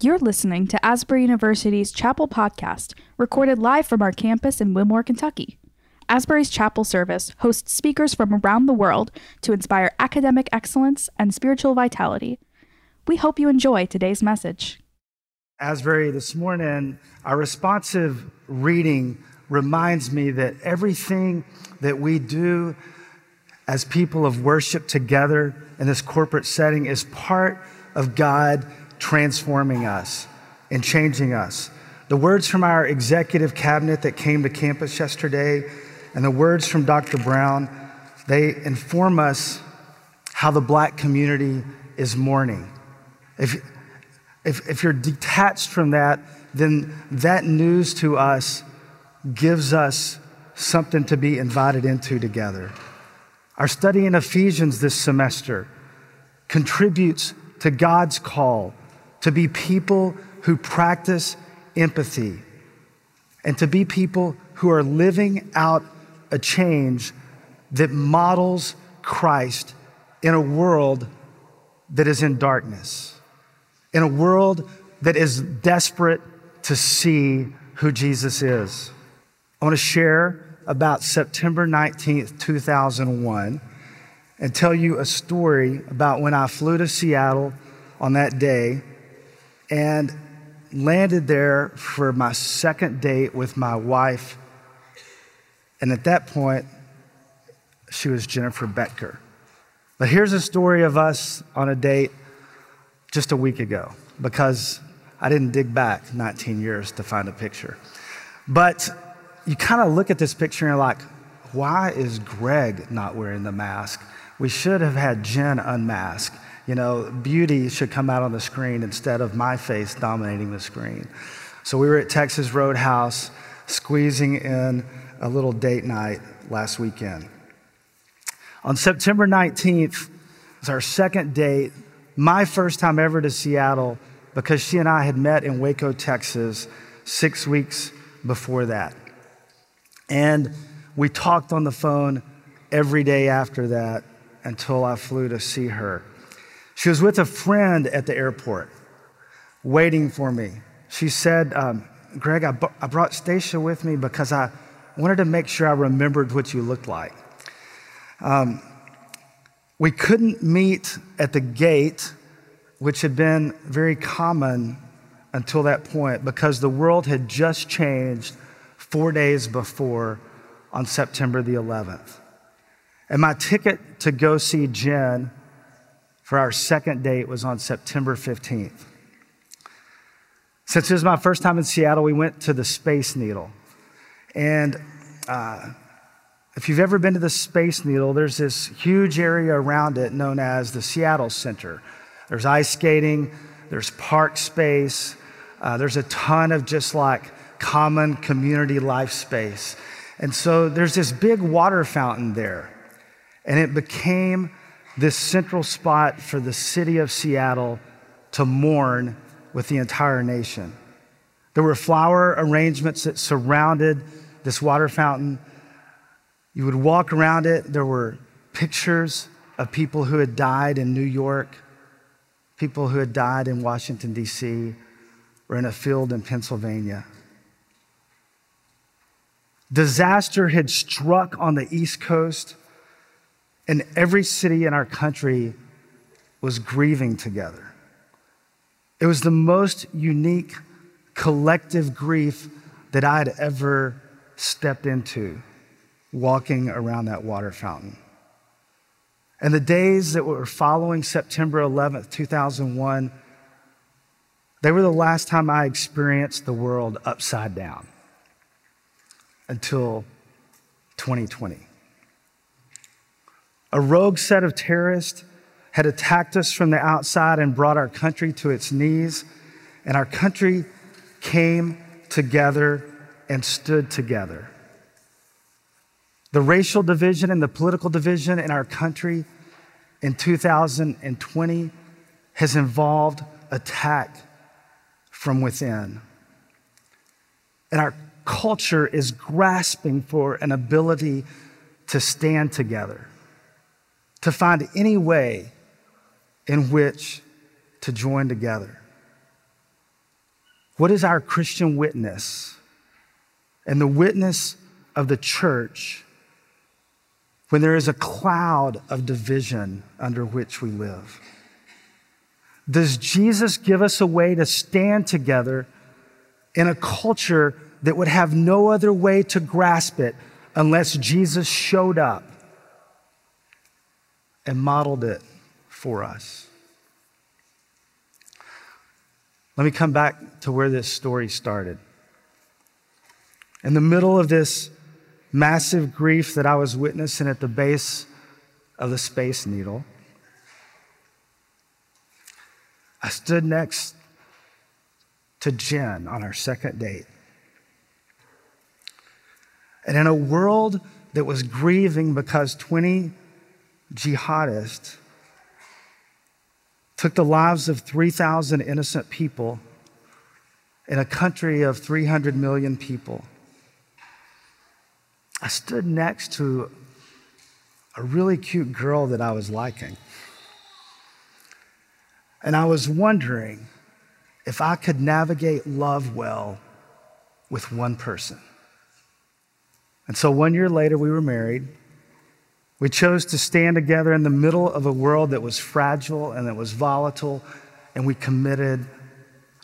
You're listening to Asbury University's Chapel Podcast, recorded live from our campus in Wilmore, Kentucky. Asbury's Chapel Service hosts speakers from around the world to inspire academic excellence and spiritual vitality. We hope you enjoy today's message. Asbury, this morning, our responsive reading reminds me that everything that we do as people of worship together in this corporate setting is part of God transforming us and changing us. The words from our executive cabinet that came to campus yesterday and the words from Dr. Brown, they inform us how the black community is mourning. If, if, if you're detached from that, then that news to us gives us something to be invited into together. Our study in Ephesians this semester contributes to God's call to be people who practice empathy and to be people who are living out a change that models Christ in a world that is in darkness, in a world that is desperate to see who Jesus is. I want to share about September 19th, 2001, and tell you a story about when I flew to Seattle on that day and landed there for my second date with my wife. And at that point, she was Jennifer Becker. But here's a story of us on a date just a week ago because I didn't dig back 19 years to find a picture. But you kind of look at this picture and you're like, why is Greg not wearing the mask? We should have had Jen unmask. You know, beauty should come out on the screen instead of my face dominating the screen. So we were at Texas Roadhouse squeezing in a little date night last weekend. On September 19th it's our second date, my first time ever to Seattle because she and I had met in Waco, Texas, six weeks before that. And we talked on the phone every day after that until I flew to see her. She was with a friend at the airport waiting for me. She said, um, Greg, I, bu- I brought Stacia with me because I wanted to make sure I remembered what you looked like. Um, we couldn't meet at the gate, which had been very common until that point because the world had just changed four days before on September the 11th. And my ticket to go see Jen for our second date was on September 15th. Since it was my first time in Seattle, we went to the Space Needle. And uh, if you've ever been to the Space Needle, there's this huge area around it known as the Seattle Center. There's ice skating, there's park space, uh, there's a ton of just like common community life space. And so there's this big water fountain there. And it became this central spot for the city of Seattle to mourn with the entire nation. There were flower arrangements that surrounded this water fountain. You would walk around it, there were pictures of people who had died in New York, people who had died in Washington, D.C., or in a field in Pennsylvania. Disaster had struck on the East Coast and every city in our country was grieving together. It was the most unique collective grief that I had ever stepped into walking around that water fountain. And the days that were following September 11th, 2001, they were the last time I experienced the world upside down until 2020. A rogue set of terrorists had attacked us from the outside and brought our country to its knees, and our country came together and stood together. The racial division and the political division in our country in 2020 has involved attack from within. And our culture is grasping for an ability to stand together to find any way in which to join together. What is our Christian witness and the witness of the church when there is a cloud of division under which we live? Does Jesus give us a way to stand together in a culture that would have no other way to grasp it unless Jesus showed up and modeled it for us? Let me come back to where this story started. In the middle of this massive grief that I was witnessing at the base of the Space Needle, I stood next to Jen on our second date. And in a world that was grieving because 20 jihadists took the lives of 3,000 innocent people in a country of 300 million people, I stood next to a really cute girl that I was liking. And I was wondering if I could navigate love well with one person. And so one year later, we were married. We chose to stand together in the middle of a world that was fragile and that was volatile, and we committed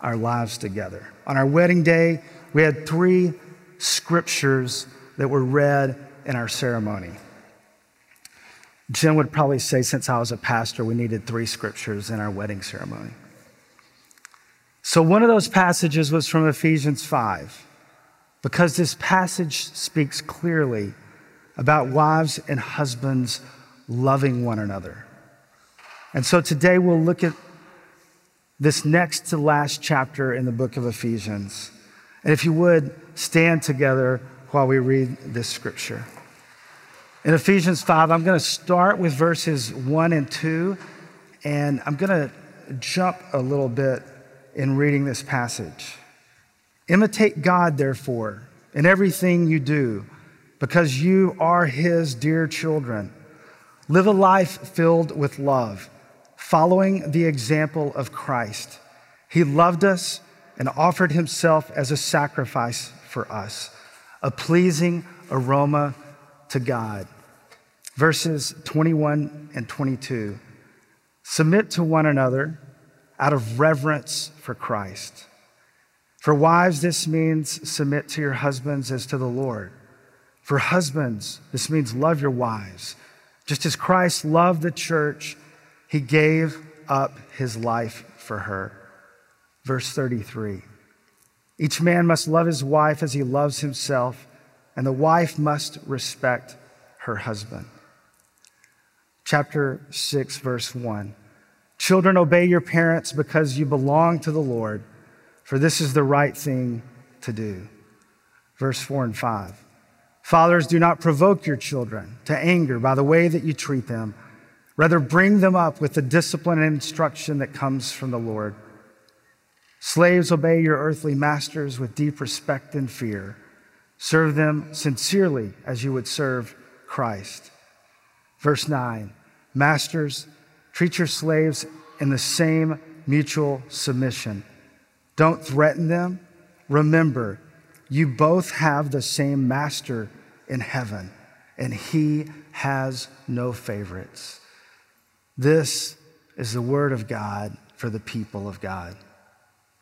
our lives together. On our wedding day, we had three scriptures that were read in our ceremony. Jen would probably say, since I was a pastor, we needed three scriptures in our wedding ceremony. So, one of those passages was from Ephesians 5, because this passage speaks clearly about wives and husbands loving one another. And so, today we'll look at this next to last chapter in the book of Ephesians. And if you would, stand together while we read this scripture. In Ephesians 5, I'm going to start with verses 1 and 2, and I'm going to jump a little bit in reading this passage. Imitate God, therefore, in everything you do, because you are His dear children. Live a life filled with love, following the example of Christ. He loved us and offered Himself as a sacrifice for us, a pleasing aroma to God verses 21 and 22. Submit to one another out of reverence for Christ. For wives, this means submit to your husbands as to the Lord. For husbands, this means love your wives. Just as Christ loved the church, he gave up his life for her. Verse 33 Each man must love his wife as he loves himself, and the wife must respect her husband chapter 6, verse 1. Children, obey your parents because you belong to the Lord, for this is the right thing to do. Verse 4 and 5. Fathers, do not provoke your children to anger by the way that you treat them. Rather, bring them up with the discipline and instruction that comes from the Lord. Slaves, obey your earthly masters with deep respect and fear. Serve them sincerely as you would serve Christ. Verse 9 Masters, treat your slaves in the same mutual submission. Don't threaten them. Remember, you both have the same master in heaven, and he has no favorites. This is the word of God for the people of God.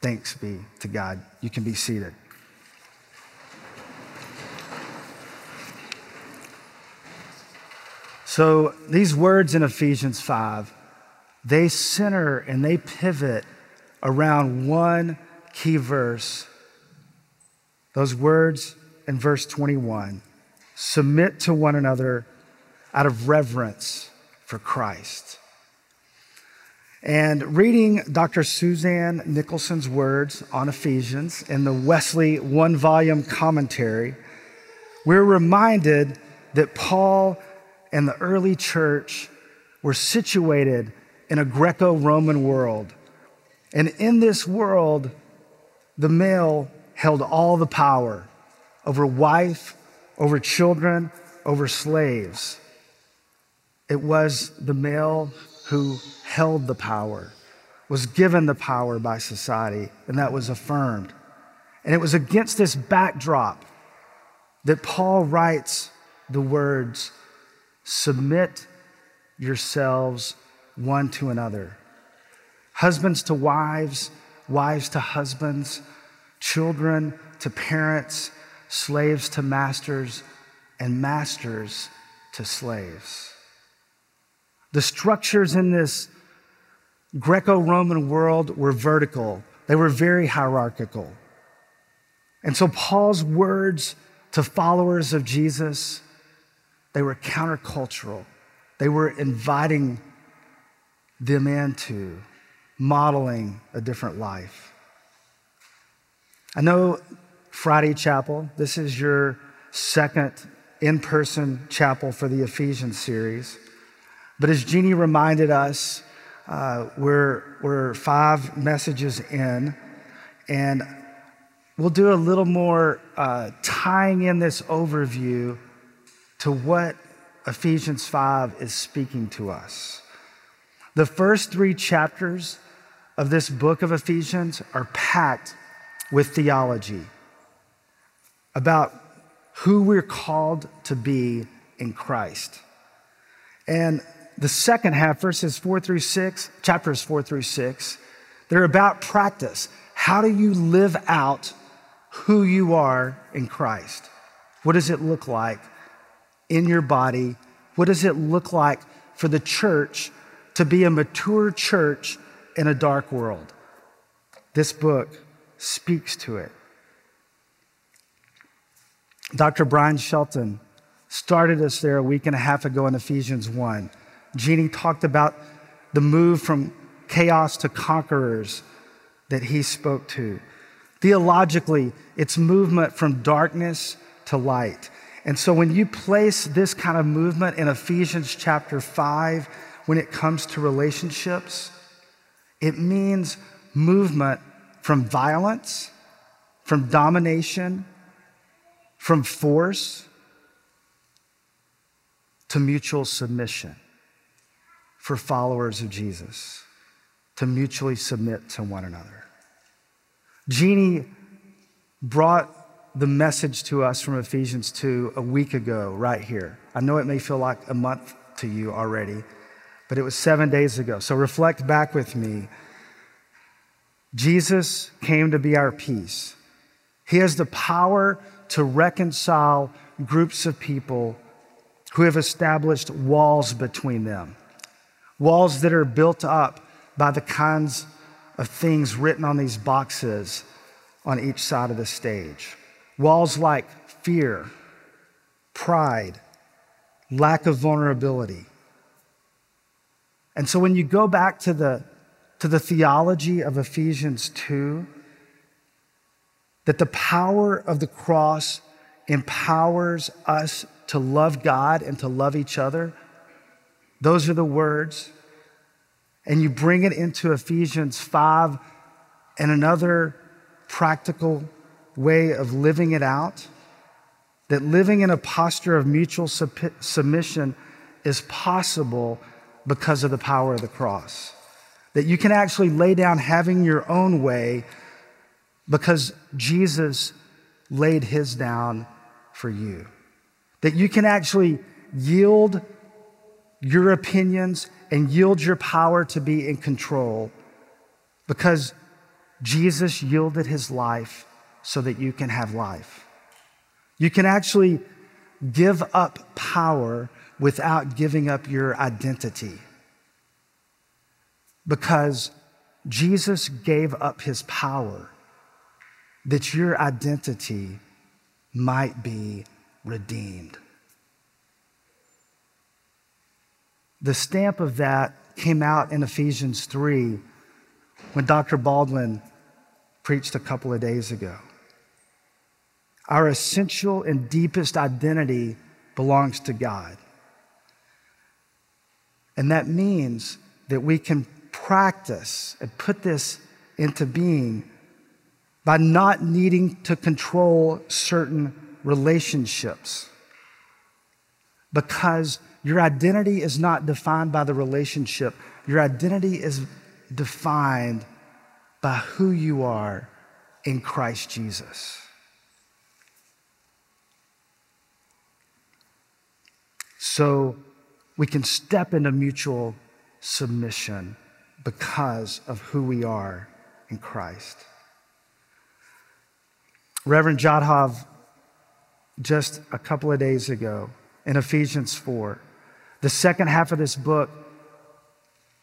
Thanks be to God. You can be seated. So these words in Ephesians 5, they center and they pivot around one key verse. Those words in verse 21 submit to one another out of reverence for Christ. And reading Dr. Suzanne Nicholson's words on Ephesians in the Wesley one volume commentary, we're reminded that Paul and the early church were situated in a Greco Roman world. And in this world, the male held all the power over wife, over children, over slaves. It was the male who held the power, was given the power by society, and that was affirmed And it was against this backdrop that Paul writes the words Submit yourselves one to another. Husbands to wives, wives to husbands, children to parents, slaves to masters, and masters to slaves. The structures in this Greco Roman world were vertical, they were very hierarchical. And so Paul's words to followers of Jesus, they were countercultural. They were inviting them into modeling a different life. I know Friday Chapel, this is your second in person chapel for the Ephesians series. But as Jeannie reminded us, uh, we're, we're five messages in, and we'll do a little more uh, tying in this overview to what Ephesians 5 is speaking to us. The first three chapters of this book of Ephesians are packed with theology about who we're called to be in Christ. And the second half, verses four through six, chapters four through six, they're about practice. How do you live out who you are in Christ? What does it look like in your body? What does it look like for the church to be a mature church in a dark world? This book speaks to it. Dr. Brian Shelton started us there a week and a half ago in Ephesians 1. Jeannie talked about the move from chaos to conquerors that he spoke to. Theologically, it's movement from darkness to light. And so when you place this kind of movement in Ephesians chapter 5, when it comes to relationships, it means movement from violence, from domination, from force to mutual submission for followers of Jesus, to mutually submit to one another. Jeannie brought the message to us from Ephesians 2 a week ago, right here. I know it may feel like a month to you already, but it was seven days ago. So reflect back with me. Jesus came to be our peace. He has the power to reconcile groups of people who have established walls between them, walls that are built up by the kinds of things written on these boxes on each side of the stage. Walls like fear, pride, lack of vulnerability. And so when you go back to the, to the theology of Ephesians 2, that the power of the cross empowers us to love God and to love each other. Those are the words. And you bring it into Ephesians 5 and another practical way of living it out. That living in a posture of mutual submission is possible because of the power of the cross. That you can actually lay down having your own way because Jesus laid his down for you. That you can actually yield your opinions and yield your power to be in control because Jesus yielded his life so that you can have life. You can actually give up power without giving up your identity because Jesus gave up his power that your identity might be redeemed. The stamp of that came out in Ephesians 3 when Dr. Baldwin preached a couple of days ago. Our essential and deepest identity belongs to God. And that means that we can practice and put this into being by not needing to control certain relationships. Because your identity is not defined by the relationship, your identity is defined by who you are in Christ Jesus. So we can step into mutual submission because of who we are in Christ. Reverend Jadhav, just a couple of days ago in Ephesians 4, the second half of this book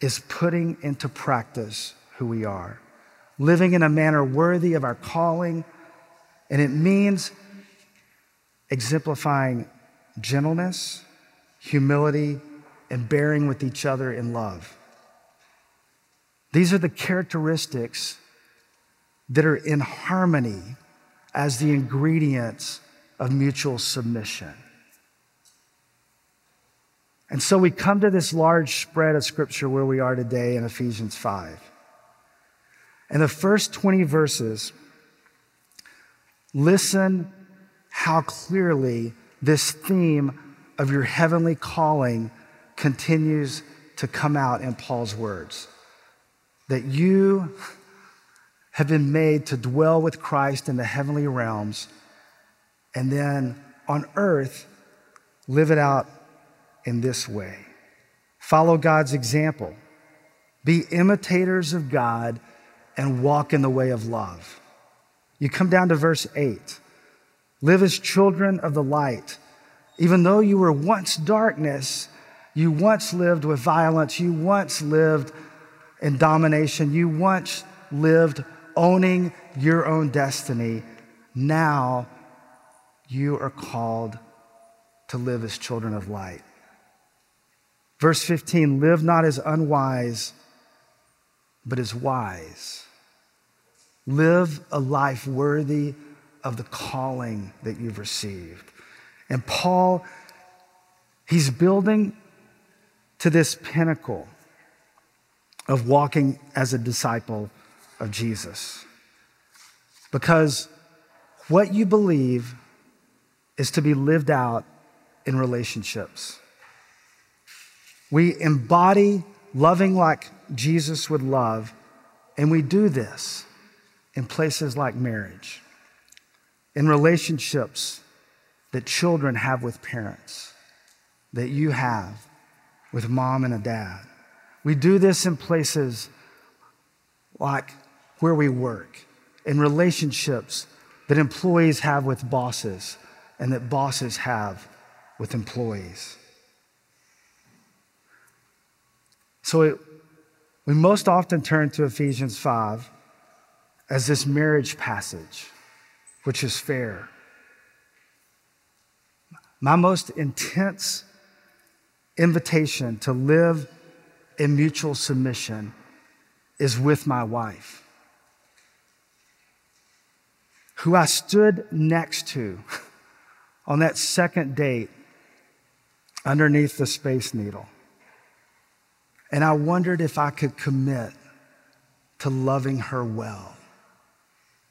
is putting into practice who we are, living in a manner worthy of our calling, and it means exemplifying gentleness, humility, and bearing with each other in love. These are the characteristics that are in harmony as the ingredients of mutual submission. And so we come to this large spread of scripture where we are today in Ephesians 5. And the first 20 verses, listen how clearly this theme of your heavenly calling continues to come out in Paul's words. That you have been made to dwell with Christ in the heavenly realms, and then on earth, live it out in this way. Follow God's example. Be imitators of God and walk in the way of love. You come down to verse 8. Live as children of the light. Even though you were once darkness, you once lived with violence, you once lived in domination, you once lived owning your own destiny. Now you are called to live as children of light. Verse 15 live not as unwise, but as wise. Live a life worthy of the calling that you've received. And Paul, he's building to this pinnacle of walking as a disciple of Jesus. Because what you believe is to be lived out in relationships. We embody loving like Jesus would love, and we do this in places like marriage, in relationships that children have with parents, that you have with mom and a dad. We do this in places like where we work, in relationships that employees have with bosses and that bosses have with employees. So it, we most often turn to Ephesians 5 as this marriage passage, which is fair. My most intense invitation to live in mutual submission is with my wife, who I stood next to on that second date underneath the Space Needle. And I wondered if I could commit to loving her well.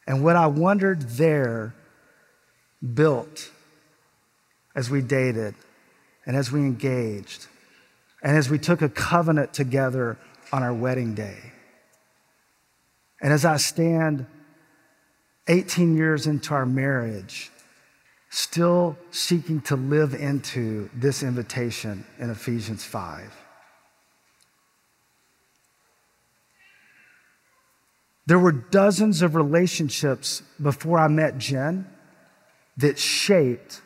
And what I wondered there built as we dated and as we engaged and as we took a covenant together on our wedding day. And as I stand 18 years into our marriage, still seeking to live into this invitation in Ephesians 5. There were dozens of relationships before I met Jen that shaped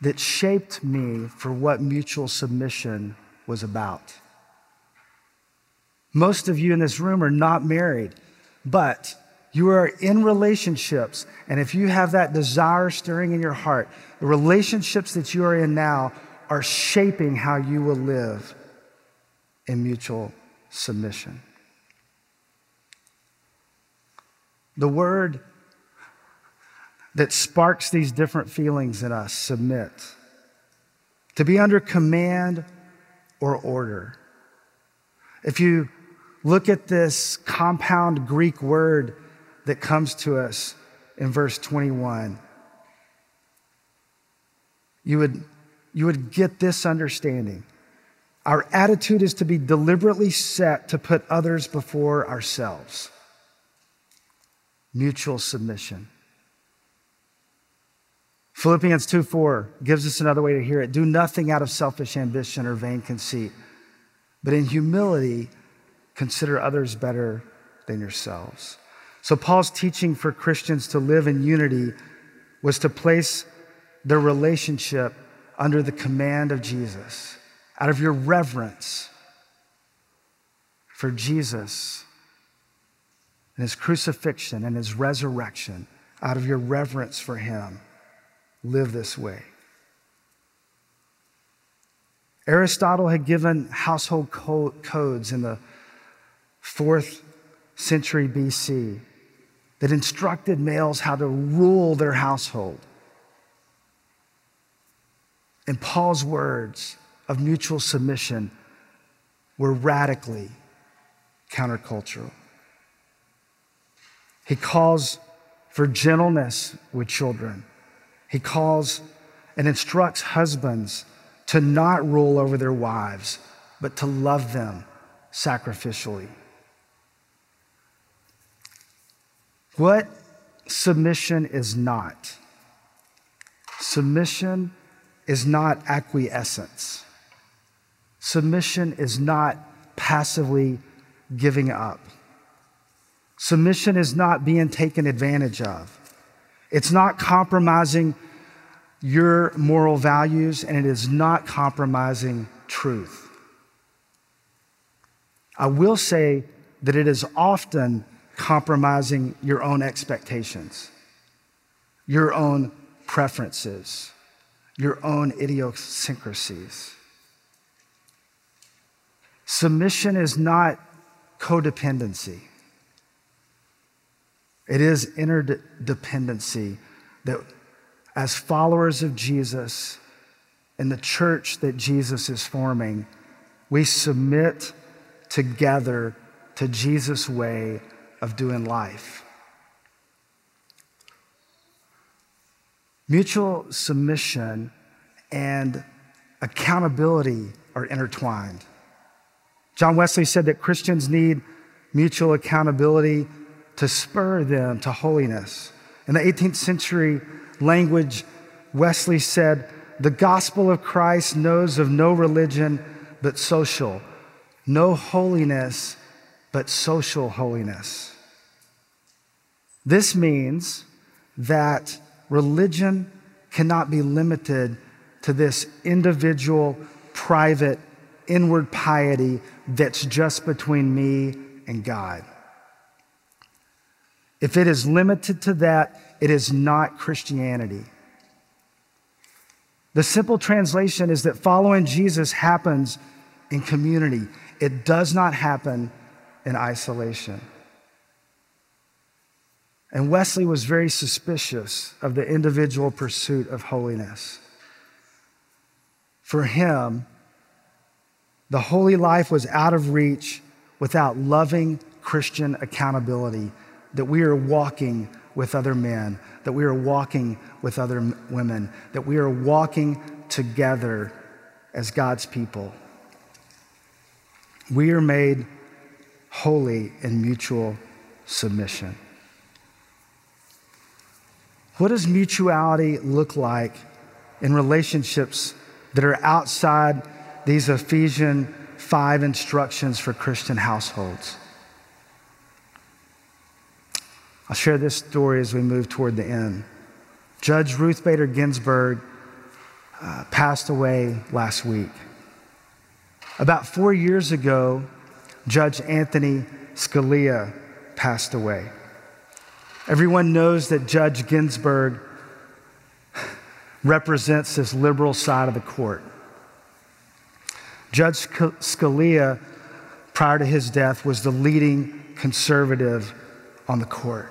that shaped me for what mutual submission was about. Most of you in this room are not married, but you are in relationships. And if you have that desire stirring in your heart, the relationships that you are in now are shaping how you will live in mutual submission. The word that sparks these different feelings in us submit. To be under command or order. If you look at this compound Greek word that comes to us in verse 21, you would, you would get this understanding. Our attitude is to be deliberately set to put others before ourselves. Mutual submission. Philippians 2 4 gives us another way to hear it. Do nothing out of selfish ambition or vain conceit, but in humility, consider others better than yourselves. So, Paul's teaching for Christians to live in unity was to place their relationship under the command of Jesus, out of your reverence for Jesus and his crucifixion and his resurrection, out of your reverence for him live this way. Aristotle had given household co- codes in the fourth century BC that instructed males how to rule their household. And Paul's words of mutual submission were radically countercultural. He calls for gentleness with children he calls and instructs husbands to not rule over their wives, but to love them sacrificially. What submission is not? Submission is not acquiescence. Submission is not passively giving up. Submission is not being taken advantage of. It's not compromising your moral values, and it is not compromising truth. I will say that it is often compromising your own expectations, your own preferences, your own idiosyncrasies. Submission is not codependency. It is interdependency that, as followers of Jesus in the church that Jesus is forming, we submit together to Jesus' way of doing life. Mutual submission and accountability are intertwined. John Wesley said that Christians need mutual accountability to spur them to holiness. In the 18th century language, Wesley said, The gospel of Christ knows of no religion but social, no holiness but social holiness. This means that religion cannot be limited to this individual, private, inward piety that's just between me and God. If it is limited to that, it is not Christianity. The simple translation is that following Jesus happens in community, it does not happen in isolation. And Wesley was very suspicious of the individual pursuit of holiness. For him, the holy life was out of reach without loving Christian accountability that we are walking with other men, that we are walking with other women, that we are walking together as God's people. We are made holy and mutual submission. What does mutuality look like in relationships that are outside these Ephesian 5 instructions for Christian households? I'll share this story as we move toward the end. Judge Ruth Bader Ginsburg uh, passed away last week. About four years ago, Judge Anthony Scalia passed away. Everyone knows that Judge Ginsburg represents this liberal side of the court. Judge Scalia, prior to his death, was the leading conservative on the court.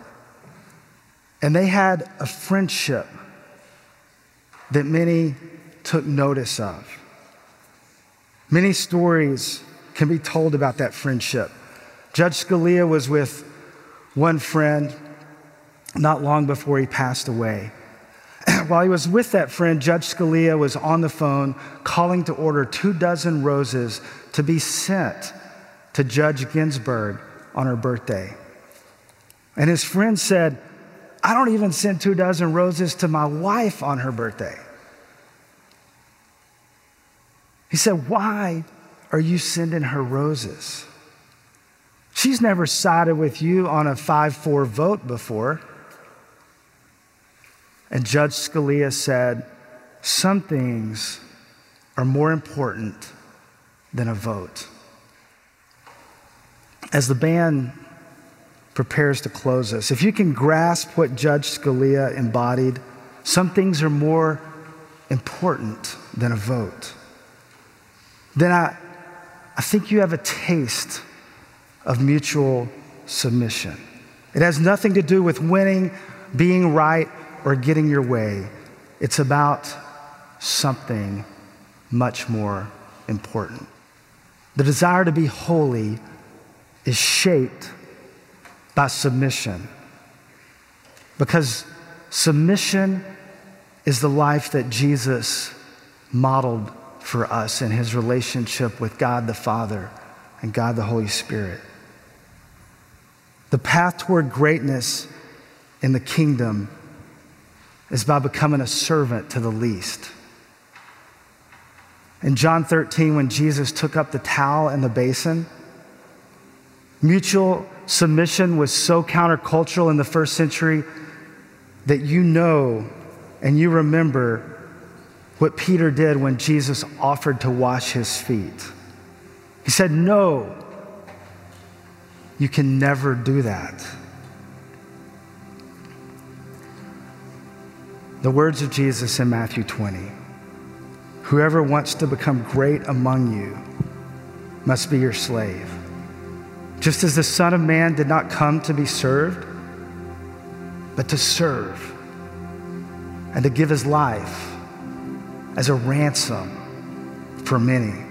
And they had a friendship that many took notice of. Many stories can be told about that friendship. Judge Scalia was with one friend not long before he passed away. while he was with that friend, Judge Scalia was on the phone calling to order two dozen roses to be sent to Judge Ginsburg on her birthday. And his friend said, I don't even send two dozen roses to my wife on her birthday. He said, Why are you sending her roses? She's never sided with you on a 5 4 vote before. And Judge Scalia said, Some things are more important than a vote. As the band prepares to close us, if you can grasp what Judge Scalia embodied, some things are more important than a vote. Then I, I think you have a taste of mutual submission. It has nothing to do with winning, being right, or getting your way. It's about something much more important. The desire to be holy is shaped by submission. Because submission is the life that Jesus modeled for us in his relationship with God the Father and God the Holy Spirit. The path toward greatness in the kingdom is by becoming a servant to the least. In John 13, when Jesus took up the towel and the basin, mutual submission was so countercultural in the first century that you know and you remember what Peter did when Jesus offered to wash his feet. He said, No, you can never do that. The words of Jesus in Matthew 20 Whoever wants to become great among you must be your slave. Just as the Son of Man did not come to be served, but to serve and to give his life as a ransom for many.